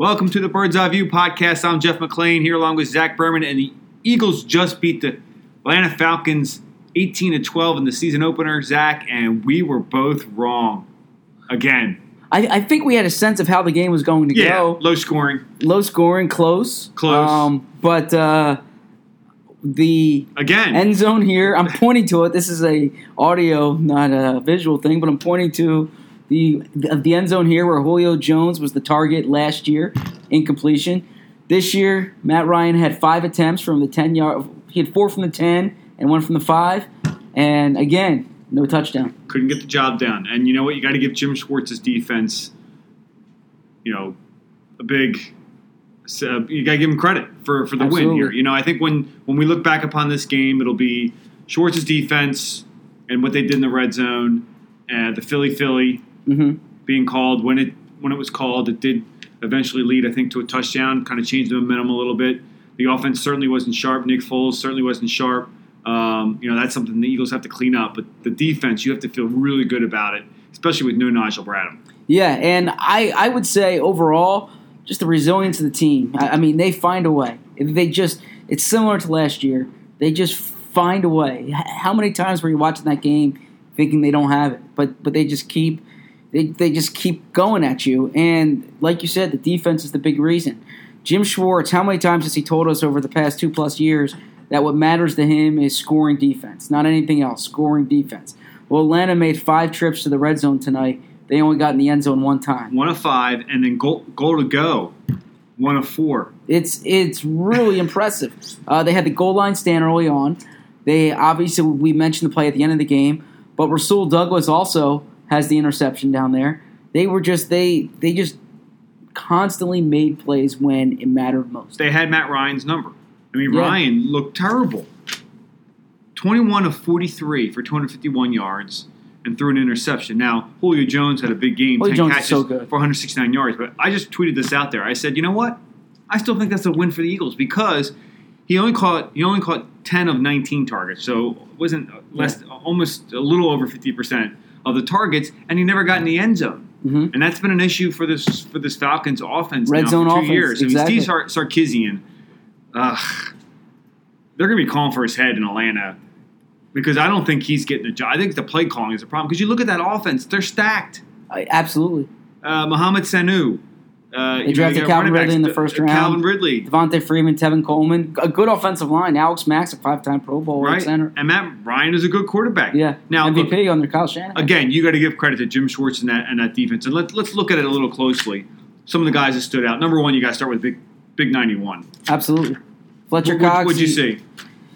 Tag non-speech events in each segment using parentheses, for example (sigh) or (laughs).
Welcome to the Bird's Eye View podcast. I'm Jeff McLane here along with Zach Berman, and the Eagles just beat the Atlanta Falcons 18 to 12 in the season opener, Zach, and we were both wrong again. I, I think we had a sense of how the game was going to Yeah, go. low scoring Low scoring, close. Close. Um, but uh, the again. end zone here, I'm pointing to it. This is a audio, not a visual thing, but I'm pointing to the the end zone here where Julio Jones was the target last year, incompletion. This year, Matt Ryan had five attempts from the 10 yard. He had four from the 10 and one from the five. And again, no touchdown. couldn't get the job done. And you know what? You got to give Jim Schwartz's defense, you know, a big. Uh, you got to give him credit for, for the win here. You know, I think when when we look back upon this game, it'll be Schwartz's defense and what they did in the red zone, and the Philly Philly hmm being called when it when it was called. It did eventually lead, I think, to a touchdown. Kind of changed the momentum a little bit. The offense certainly wasn't sharp. Nick Foles certainly wasn't sharp. Um, you know that's something the Eagles have to clean up. But the defense, you have to feel really good about it, especially with no Nigel Bradham. Yeah, and I, I would say overall, just the resilience of the team. I, I mean, they find a way. They just it's similar to last year. They just find a way. How many times were you watching that game thinking they don't have it, but but they just keep they, they just keep going at you. And like you said, the defense is the big reason. Jim Schwartz, how many times has he told us over the past two plus years that what matters to him is scoring defense, not anything else, scoring defense? Well, Atlanta made five trips to the red zone tonight. They only got in the end zone one time. One of five, and then goal, goal to go, one of four. It's it's really (laughs) impressive. Uh, they had the goal line stand early on. They obviously we mentioned the play at the end of the game, but Rasul Douglas also has the interception down there. They were just they they just constantly made plays when it mattered most. They had Matt Ryan's number. I mean, Yeah. Ryan looked terrible. Twenty-one of forty-three for two hundred fifty-one yards. And threw an interception. Now Julio Jones had a big game, Julio ten Jones catches so good. for 169 yards. But I just tweeted this out there. I said, you know what? I still think that's a win for the Eagles because he only caught he only caught 10 of 19 targets, so it wasn't uh, less almost a little over 50 percent of the targets, and he never got in the end zone. Mhm. And that's been an issue for this for this Falcons offense Red now zone for two offense, years. exactly. Steve Sar- Sarkisian, uh, they're going to be calling for his head in Atlanta because I don't think he's getting the job. I think the play calling is a problem because you look at that offense; they're stacked. I- absolutely. Uh, Mohamed Sanu. Uh, know, drafted Calvin Ridley in the first uh, round. Calvin Ridley, Devonta Freeman, Tevin Coleman, a good offensive line. Alex Mack, a five-time Pro Bowl right? center. And Matt Ryan is a good quarterback. Yeah, Now, look, MVP under Kyle Shanahan. again, you got to give credit to Jim Schwartz and that and that defense. And let's let's look at it a little closely. Some of the guys that stood out. Number one, you got to start with Big Big ninety one. Absolutely. Fletcher Cox. What'd you he- see?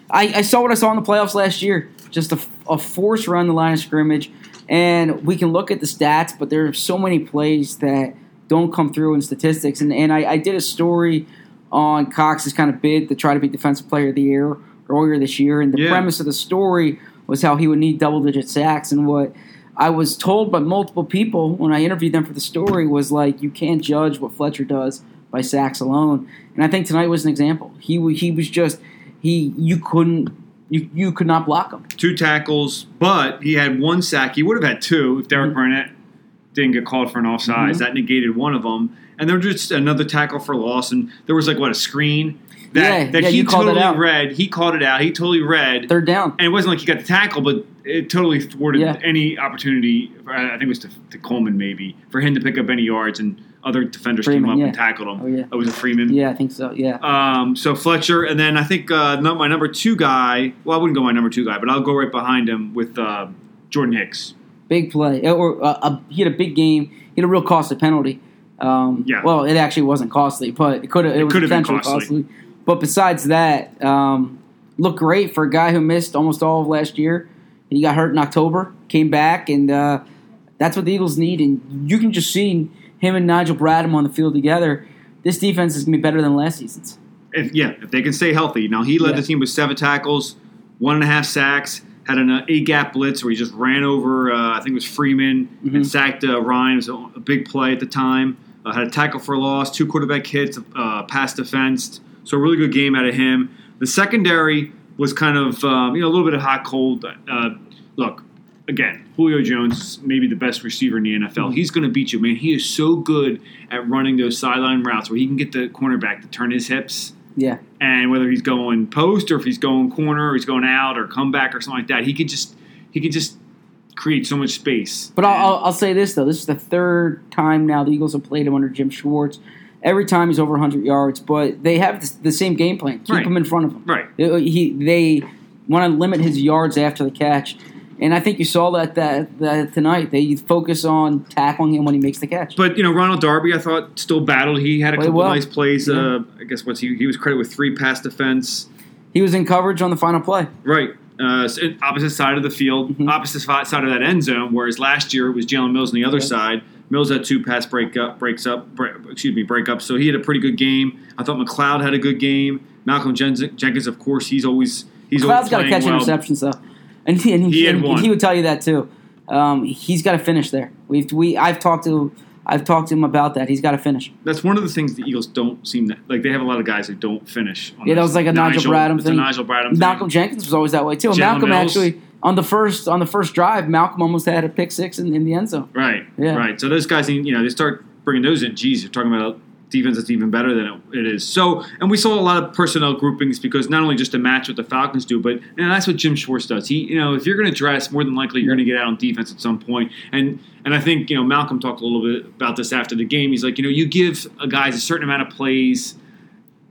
I, I saw what I saw in the playoffs last year. Just a, a force around the line of scrimmage. And we can look at the stats, but there are so many plays that don't come through in statistics. And, and I, I did a story on Cox's kind of bid to try to be Defensive Player of the Year earlier this year. And the Yeah. premise of the story was how he would need double digit sacks. And what I was told by multiple people when I interviewed them for the story was like, you can't judge what Fletcher does by sacks alone. And I think tonight was an example. He he was just he you couldn't you you could not block him. Two tackles, but he had one sack. He would have had two if Derek Mhm. Barnett didn't get called for an offsides. Mhm. That negated one of them. And there was just another tackle for loss. And there was like what a screen that Yeah, that yeah, he you called it totally read. He called it out. He totally read. Third down. and it wasn't like he got the tackle, but it totally thwarted Yeah. any opportunity. I think it was to, to Coleman maybe for him to pick up any yards, and other defenders came up yeah. and tackled him. Oh, yeah. It was a Freeman. Yeah, I think so. Yeah. Um, so Fletcher, and then I think uh, my number two guy. Well, I wouldn't go my number two guy, but I'll go right behind him with uh, Jordan Hicks. Big play. Or uh, a, he had a big game. He had a real costly penalty. Um, Yeah. Well, it actually wasn't costly, but it could have. It, was have been potentially costly. But besides that, um, looked great for a guy who missed almost all of last year. He got hurt in October, came back, and uh, that's what the Eagles need. And you can just see him and Nigel Bradham on the field together. This defense is going to be better than last season's. If yeah, if they can stay healthy. Now he led Yeah. the team with seven tackles, one and a half sacks. Had an uh, eight gap blitz where he just ran over. Uh, I think it was Freeman and Mhm. sacked uh, Ryan. It was a, a big play at the time. Uh, had a tackle for a loss, two quarterback hits, uh, pass defensed. So a really good game out of him. The secondary was kind of um, you know a little bit of hot cold. Uh, look, again, Julio Jones, maybe the best receiver in the NFL. He's going to beat you, man. He is so good at running those sideline routes where he can get the cornerback to turn his hips. Yeah. And whether he's going post or if he's going corner or he's going out or comeback or something like that, he could just he could just create so much space. But I'll, I'll, I'll say this though: this is the third time now the Eagles have played him under Jim Schwartz. Every time he's over 100 yards, but they have the, the same game plan: keep Right. him in front of him. Right. He they want to limit his yards after the catch, and I think you saw that that, that tonight. They focus on tackling him when he makes the catch. But you know, Ronald Darby, I thought still battled. He had a Played couple well. nice plays. Yeah. Uh, I guess what's he? He was credited with three pass defense. He was in coverage on the final play. Right. Uh, opposite side of the field, Mhm. opposite side of that end zone. Whereas last year it was Jalen Mills on the other Yeah. side. Mills had two pass break up, breaks up, break, excuse me, breakups. So he had a pretty good game. I thought McLeod had a good game. Malcolm Jen- Jenkins, of course, he's always he's Cloud's always got to catch well. interceptions though, and he, and He had and he would tell you that too. Um, he's got to finish there. We've we I've talked to I've talked to him about that. He's got to finish. That's one of the things the Eagles don't seem to like. They have a lot of guys that don't finish. on Yeah, that was like a Nigel Bradham it's a thing. Nigel Bradham thing. Malcolm Jenkins was always that way too. Jalen Malcolm Mills. actually on the first on the first drive, Malcolm almost had a pick six in, in the end zone. Right. Yeah. Right. So those guys, you know, they start bringing those in. Geez, you're talking about a defense that's even better than it, it is. So, and we saw a lot of personnel groupings because not only just to match what the Falcons do, but and that's what Jim Schwartz does. He, you know, if you're going to dress, more than likely you're going to get out on defense at some point. And and I think you know Malcolm talked a little bit about this after the game. He's like, you know, you give a guys a certain amount of plays.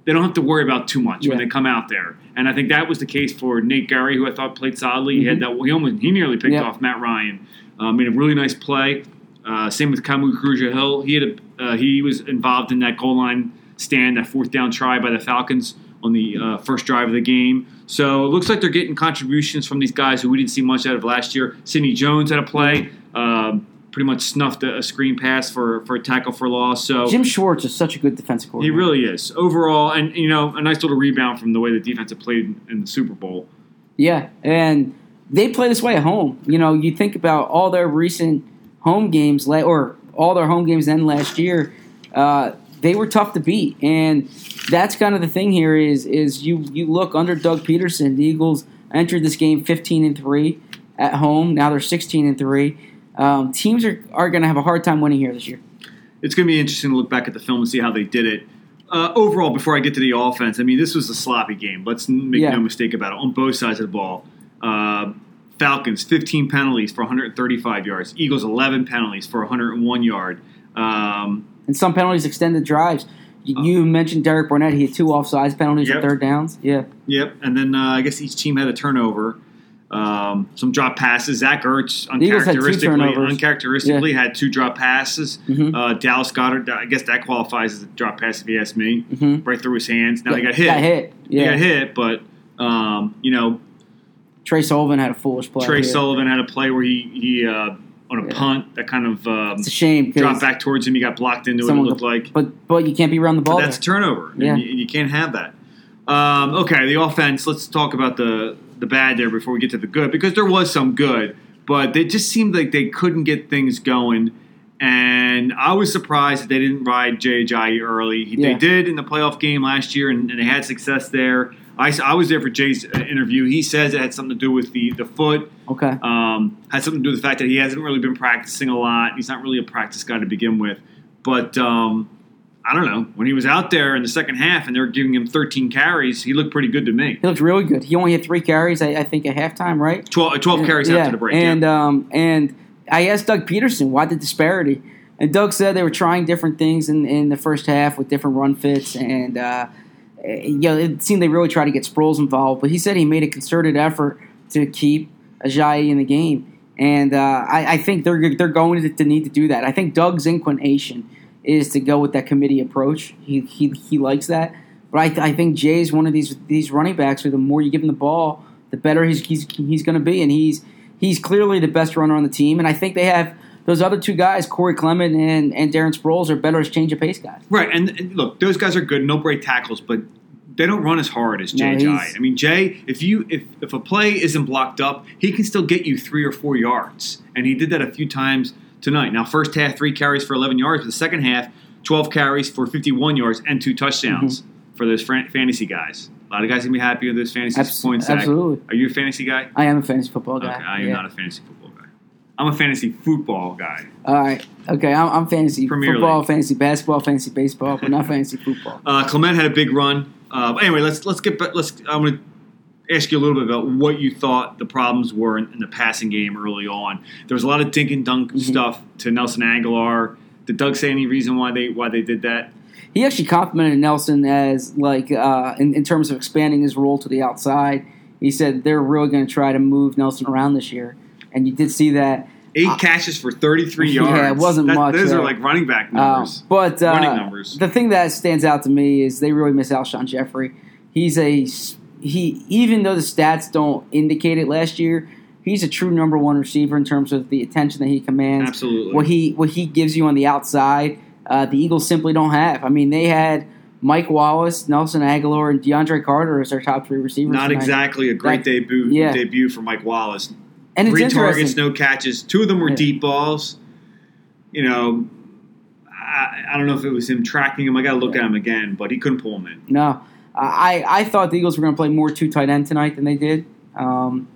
They don't have to worry about too much when they come out there, and I think that was the case for Nate Gerry, who I thought played solidly. He had Mm-hmm. that he almost he nearly picked Yep. off Matt Ryan. Uh, made a really nice play. Uh, same with Kamu Grugier-Hill. He had a, uh, he was involved in that goal line stand, that fourth down try by the Falcons on the uh, first drive of the game. So it looks like they're getting contributions from these guys who we didn't see much out of last year. Sidney Jones had a play, um, pretty much snuffed a, a screen pass for, for a tackle for loss. So Jim Schwartz is such a good defensive coordinator. he really is overall, and you know, a nice little rebound from the way the defense had played in the Super Bowl. Yeah, and they play this way at home. You know, you think about all their recent home games, or all their home games then last year. Uh, they were tough to beat, and that's kind of the thing here. Is is you you look under Doug Pederson, the Eagles entered this game fifteen and three at home. Now they're sixteen and three. Um, teams are, are going to have a hard time winning here this year. it's going to be interesting to look back at the film and see how they did it. Uh, overall, before I get to the offense, I mean, this was a sloppy game. Let's make Yeah. no mistake about it. On both sides of the ball, uh, Falcons 15 penalties for 135 yards. Eagles 11 penalties for 101 yard. Um, And some penalties extended drives. You, you mentioned Derek Barnett. He had two offsides penalties Yep. and third downs. Yeah. yep, and then uh, I guess each team had a turnover. Um, some drop passes. Zach Ertz Eagles had uncharacteristically, uncharacteristically had two drop passes. Mhm. Uh, Dallas Goedert, I guess that qualifies as a drop pass if you ask me. Mhm. Right through his hands. Now Yeah, they got hit. Got hit. They Yeah. got hit, but um, you know, Tre Sullivan had a foolish play. Tre here. Sullivan had a play where he he uh, on a Yeah. punt that kind of um, It's a shame dropped back towards him. He got blocked into it. It looked like, but but you can't be around the ball. that's a turnover. and Yeah. you, you can't have that. Um, okay, the offense. Let's talk about the the bad there before we get to the good because there was some good, but they just seemed like they couldn't get things going. And I was surprised that they didn't ride Jay Ajayi early. He, They did in the playoff game last year, and, and they had success there. I, I was there for Jay's uh, interview. He says it had something to do with the, the foot. okay. Um, had something to do with the fact that he hasn't really been practicing a lot. He's not really a practice guy to begin with. But um, I don't know. When he was out there in the second half and they were giving him 13 carries, he looked pretty good to me. He looked really good. He only had three carries, I, I think, at halftime, right? 12, 12 carries yeah. after the break. And yeah. um and I asked Doug Pederson why the disparity, and Doug said they were trying different things in, in the first half with different run fits, and uh, you know, it seemed they really tried to get Sproles involved. But he said he made a concerted effort to keep Ajayi in the game, and uh, I, I think they're they're going to, to need to do that. I think Doug's inclination is to go with that committee approach. He he, he likes that. But I, I think Jay's one of these these running backs who the more you give him the ball, the better he's he's, he's going to be, and he's he's clearly the best runner on the team. And I think they have those other two guys, Corey Clement and, and Darren Sproles, are better as change of pace guys. Right. And, and look, those guys are good. No break tackles, but they don't run as hard as Jay No, I mean, Jay, if you if, if a play isn't blocked up, he can still get you three or four yards. And he did that a few times tonight. Now, first half, three carries for 11 yards, but the second half, 12 carries for 51 yards and two touchdowns Mm-hmm. for those fran- fantasy guys. A lot of guys to be happy with those fantasy points. Zach. absolutely. Are you a fantasy guy? I am a fantasy football guy. Okay. I am yeah. not a fantasy football guy. I'm a fantasy football guy. All right. Okay. I'm, I'm fantasy Premier football, League. fantasy basketball, fantasy baseball, but not fantasy football. (laughs) Uh, Clement had a big run. Uh, anyway, let's let's get back. Let's. I'm going to ask you a little bit about what you thought the problems were in, in the passing game early on. There was a lot of dink and dunk Mhm. stuff to Nelson Agholor. Did Doug say any reason why they why they did that? He actually complimented Nelson as like uh, in, in terms of expanding his role to the outside. He said they're really going to try to move Nelson around this year, and you did see that. Eight Uh, catches for 33 yards. (laughs) yeah, it wasn't That- much, Those uh, are like running back Um, numbers. but uh, Running numbers. the thing that stands out to me is they really miss Alshon Jeffery. He's a he even though the stats don't indicate it last year, he's a true number one receiver in terms of the attention that he commands. Absolutely. What he what he gives you on the outside, uh, the Eagles simply don't have. I mean, they had Mike Wallace, Nelson Agholor, and DeAndre Carter as their top three receivers. Not tonight. exactly a great That- debut yeah. debut for Mike Wallace. And three targets, no catches. Two of them were Yeah. deep balls. You know, I, I don't know if it was him tracking him. I got to look at him again, but he couldn't pull him in. No, I I thought the Eagles were going to play more two tight end tonight than they did. Um,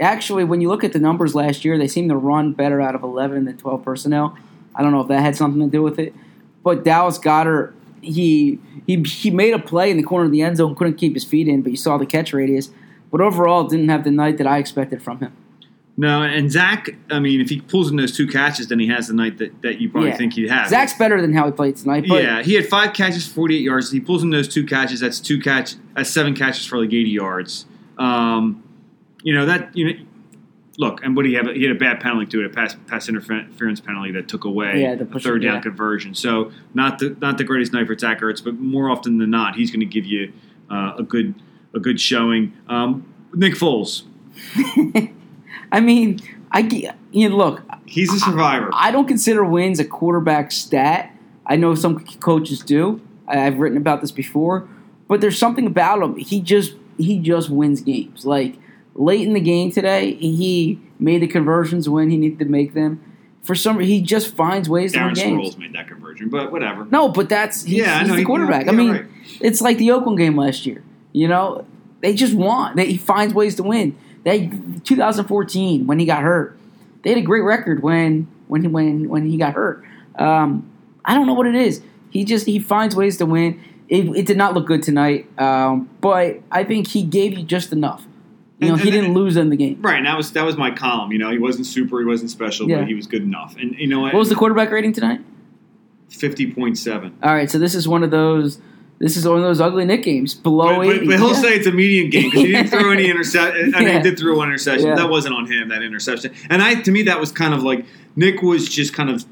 actually, when you look at the numbers last year, they seem to run better out of eleven than twelve personnel. I don't know if that had something to do with it, but Dallas Goedert he he he made a play in the corner of the end zone, couldn't keep his feet in, but you saw the catch radius. But overall, didn't have the night that I expected from him. No, and Zach, I mean, if he pulls in those two catches, then he has the night that, that you probably Yeah. think he'd have. Zach's better than how he played tonight. But yeah, he had five catches, forty-eight yards. He pulls in those two catches. That's two catch. That's seven catches for like eighty yards. Um, you know that you know. Look, and what he had? He had a bad penalty to it, a pass pass interference penalty that took away Yeah, the a third down yeah. conversion. So not the not the greatest night for Zach Ertz, but more often than not, he's going to give you uh, a good a good showing. Um, Nick Foles, (laughs) I mean, I you know, look, he's a survivor. I don't consider wins a quarterback stat. I know some coaches do. I- I've written about this before, but there's something about him. He just he just wins games. Like late in the game today, he made the conversions when he needed to make them. For some, he just finds ways to win Darren games. Sproles made that conversion, but whatever. No, but that's he's, Yeah, I he's know, the he- quarterback. yeah, I mean, right. it's like the Oakland game last year. You know, they just want. They, he finds ways to win. They 2014 when he got hurt, they had a great record when when he when when he got hurt. Um, I don't know what it is. He just he finds ways to win. It, it did not look good tonight, um, but I think he gave you just enough. You know, And- he didn't lose in the game. Right, and that was that was my column. You know, he wasn't super, he wasn't special, Yeah. but he was good enough. And you know what? What was the quarterback rating tonight? fifty point seven. All right, so this is one of those. This is one of those ugly Nick games below But, but, 80. but he'll Yeah. say it's a medium game because he didn't throw any (laughs) interception. I mean, Yeah. he did throw one interception. Yeah. That wasn't on him. That interception, and I to me that was kind of like Nick was just kind of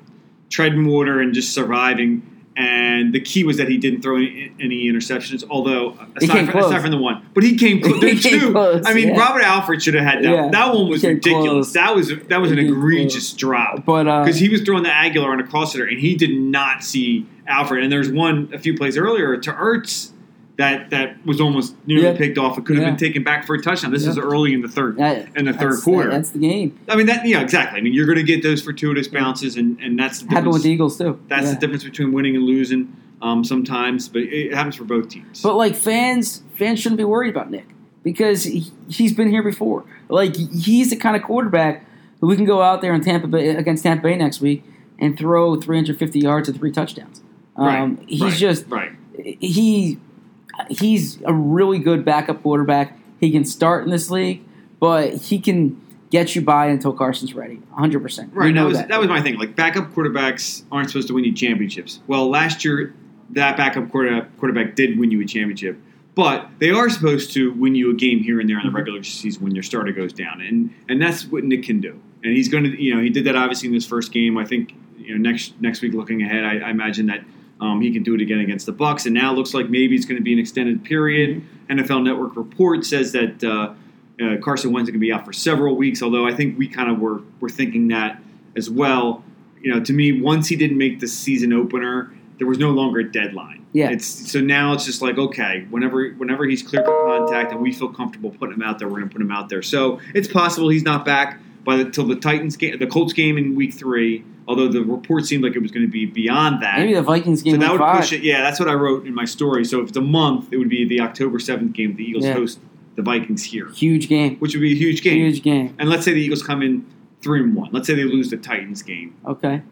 treading water and just surviving. And the key was that he didn't throw any, any interceptions, although aside from, aside from the one, but he came (laughs) He came two. close, I mean, yeah. Robert Alford should have had that. Yeah. That one was ridiculous. close. That was that was an egregious close. drop but uh, because he was throwing the Agholor on a crosser and he did not see Alford. And there's one a few plays earlier to Ertz that that was almost nearly Yeah. picked off. It could have Yeah. been taken back for a touchdown. This is early in the third in the third quarter. That's the game. I mean that yeah exactly. I mean you're going to get those fortuitous bounces and and that's the Happened with difference. the Eagles too. That's the difference between winning and losing um, sometimes, but it happens for both teams. But like fans, fans shouldn't be worried about Nick because he, he's been here before. Like he's the kind of quarterback who we can go out there in Tampa Bay against Tampa Bay next week and throw 350 yards and three touchdowns. Um, right, he's right, just right. he he's a really good backup quarterback. He can start in this league, but he can get you by until Carson's ready. 100. percent Right. That was that. was my thing. Like backup quarterbacks aren't supposed to win you championships. Well, last year that backup quarterback quarterback did win you a championship, but they are supposed to win you a game here and there in the mm-hmm. regular season when your starter goes down, and and that's what Nick can do. And he's going to, you know, he did that obviously in this first game. I think, you know, next next week looking ahead, I, I imagine that. Um, he can do it again against the Bucs, and now it looks like maybe it's going to be an extended period. NFL Network report says that uh, uh, Carson Wentz is going to be out for several weeks. Although I think we kind of were were thinking that as well. You know, to me, once he didn't make the season opener, there was no longer a deadline. Yeah. It's so now it's just like okay, whenever whenever he's cleared for contact and we feel comfortable putting him out there, we're going to put him out there. So it's possible he's not back by the till the Titans game, the Colts game in Week Three. Although the report seemed like it was going to be beyond that. Maybe the Vikings game So that would five. push it. Yeah, that's what I wrote in my story. So if it's a month, it would be the October seventh game. The Eagles Yeah. host the Vikings here, Huge game. which would be a huge game. Huge game. And let's say the Eagles come in three and one. Let's say they lose the Titans game. Okay.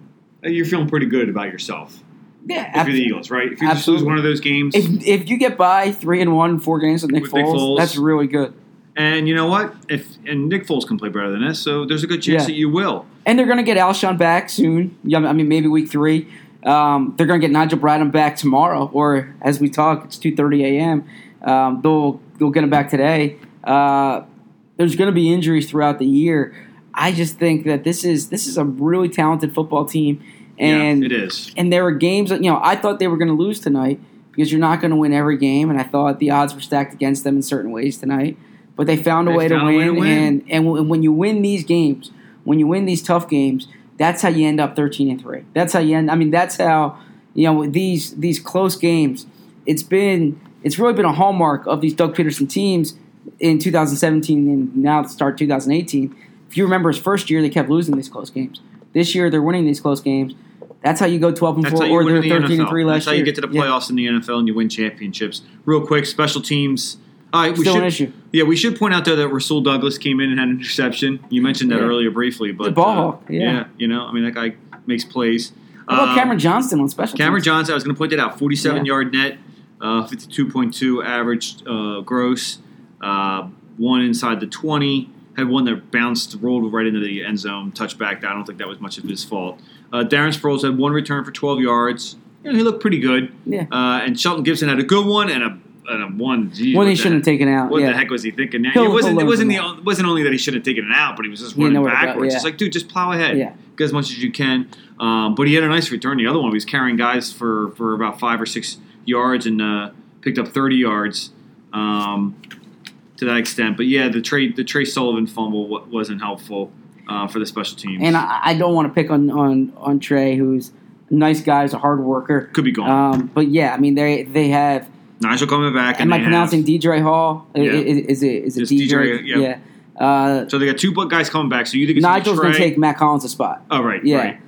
Uh, You're feeling pretty good about yourself Yeah. if you're the Eagles, right? If you just Absolutely. lose one of those games, If, if you get by three and one, four games with Nick, With Nick Foles, Foles. that's really good. And you know what? If and Nick Foles can play better than this, so there's a good chance Yeah. that you will. And they're going to get Alshon back soon. Yeah, I mean, maybe week three. Um, they're going to get Nigel Bradham back tomorrow, or as we talk, it's two thirty a.m. Um, they'll they'll get him back today. Uh, there's going to be injuries throughout the year. I just think that this is this is a really talented football team, and yeah, it is. and there were games that you know I thought they were going to lose tonight because you're not going to win every game, and I thought the odds were stacked against them in certain ways tonight. But they found a, They way, to found a way to win, and and w- when you win these games, when you win these tough games, that's how you end up 13 and three. That's how you end. I mean, that's how you know with these these close games. It's been it's really been a hallmark of these Doug Pederson teams in 2017 and now to start 2018. If you remember his first year, they kept losing these close games. This year, they're winning these close games. That's how you go 12 and That's 4, or they're in the 13 NFL. and 3 last That's how you year. get to the Yeah. playoffs in the NFL and you win championships. Real quick, special teams. All right, we Still should, an issue. Yeah, we should point out though that Rasul Douglas came in and had an interception. You mentioned that Yeah. earlier briefly, but a ball uh, hawk, yeah. you know, I mean that guy makes plays. How about Um, Cameron Johnston on special Cameron teams? Johnston, I was going to point that out. 47 Yeah. yard net, uh, 52.2 average uh, gross, uh, one inside the 20. Had one that bounced, rolled right into the end zone, touchback. I don't think that was much of his fault. Uh, Darren Sproles had one return for 12 yards. You know, he looked pretty good. Yeah. Uh, and Shelton Gibson had a good one and a, and a one. Geez, One he shouldn't have taken out. What yeah. the heck was he thinking? Now? He'll- it wasn't. It wasn't the. It wasn't only that he shouldn't have taken it out, but he was just running know where go, backwards. yeah. It's like, dude, just plow ahead. Yeah. Get as much as you can. Um, but he had a nice return. The other one, he was carrying guys for for about five or six yards and uh, picked up 30 yards um, to that extent. But yeah, the trade the Tre Sullivan fumble wa- wasn't helpful uh, for the special teams. And I, I don't want to pick on, on, on Tre, who's a nice guy, who's a hard worker. could be gone. Um, but yeah, I mean, they they have. Nigel coming back. Am and I pronouncing have- Hall? Yeah. i- Is, it is it Deidre? Deidre, yeah. Yeah. Uh, So they got two guys coming back. So you think it's Nigel's going to take Matt Collins' spot. Oh right, Yeah. right.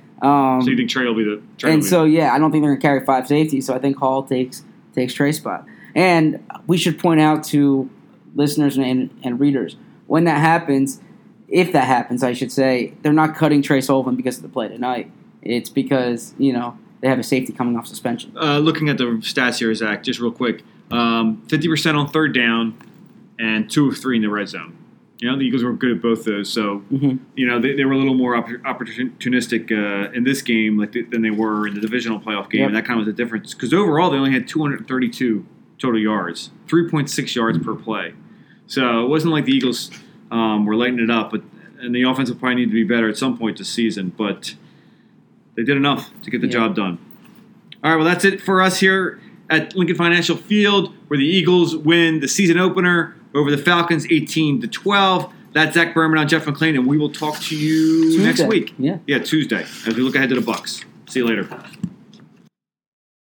Um, So you think Tre will be the? Tre and so yeah, I don't think they're going to carry five safeties. So I think Hall takes takes Tre's spot. And we should point out to listeners and, and readers when that happens, if that happens, I should say, they're not cutting Tre Sullivan because of the play tonight. It's because you know they have a safety coming off suspension. uh, looking at the stats here, Zach, just real quick. Um, Fifty percent on third down, and two of three in the red zone. You know, the Eagles were good at both those. So hmm you know they, they were a little more oppor- opportunistic uh, in this game, like th- than they were in the divisional playoff game. Yep. And that kind of was the difference because overall they only had 232 total yards, 3.6 yards per play. So it wasn't like the Eagles um, were lighting it up, but and the offense will probably need to be better at some point this season. But they did enough to get the job done. All right, well that's it for us here at Lincoln Financial Field, where the Eagles win the season opener over the Falcons, 18 to 12. That's Zach Berman on Jeff McLane, and we will talk to you next week. Yeah. Yeah, Tuesday, as we look ahead to the Bucs. See you later.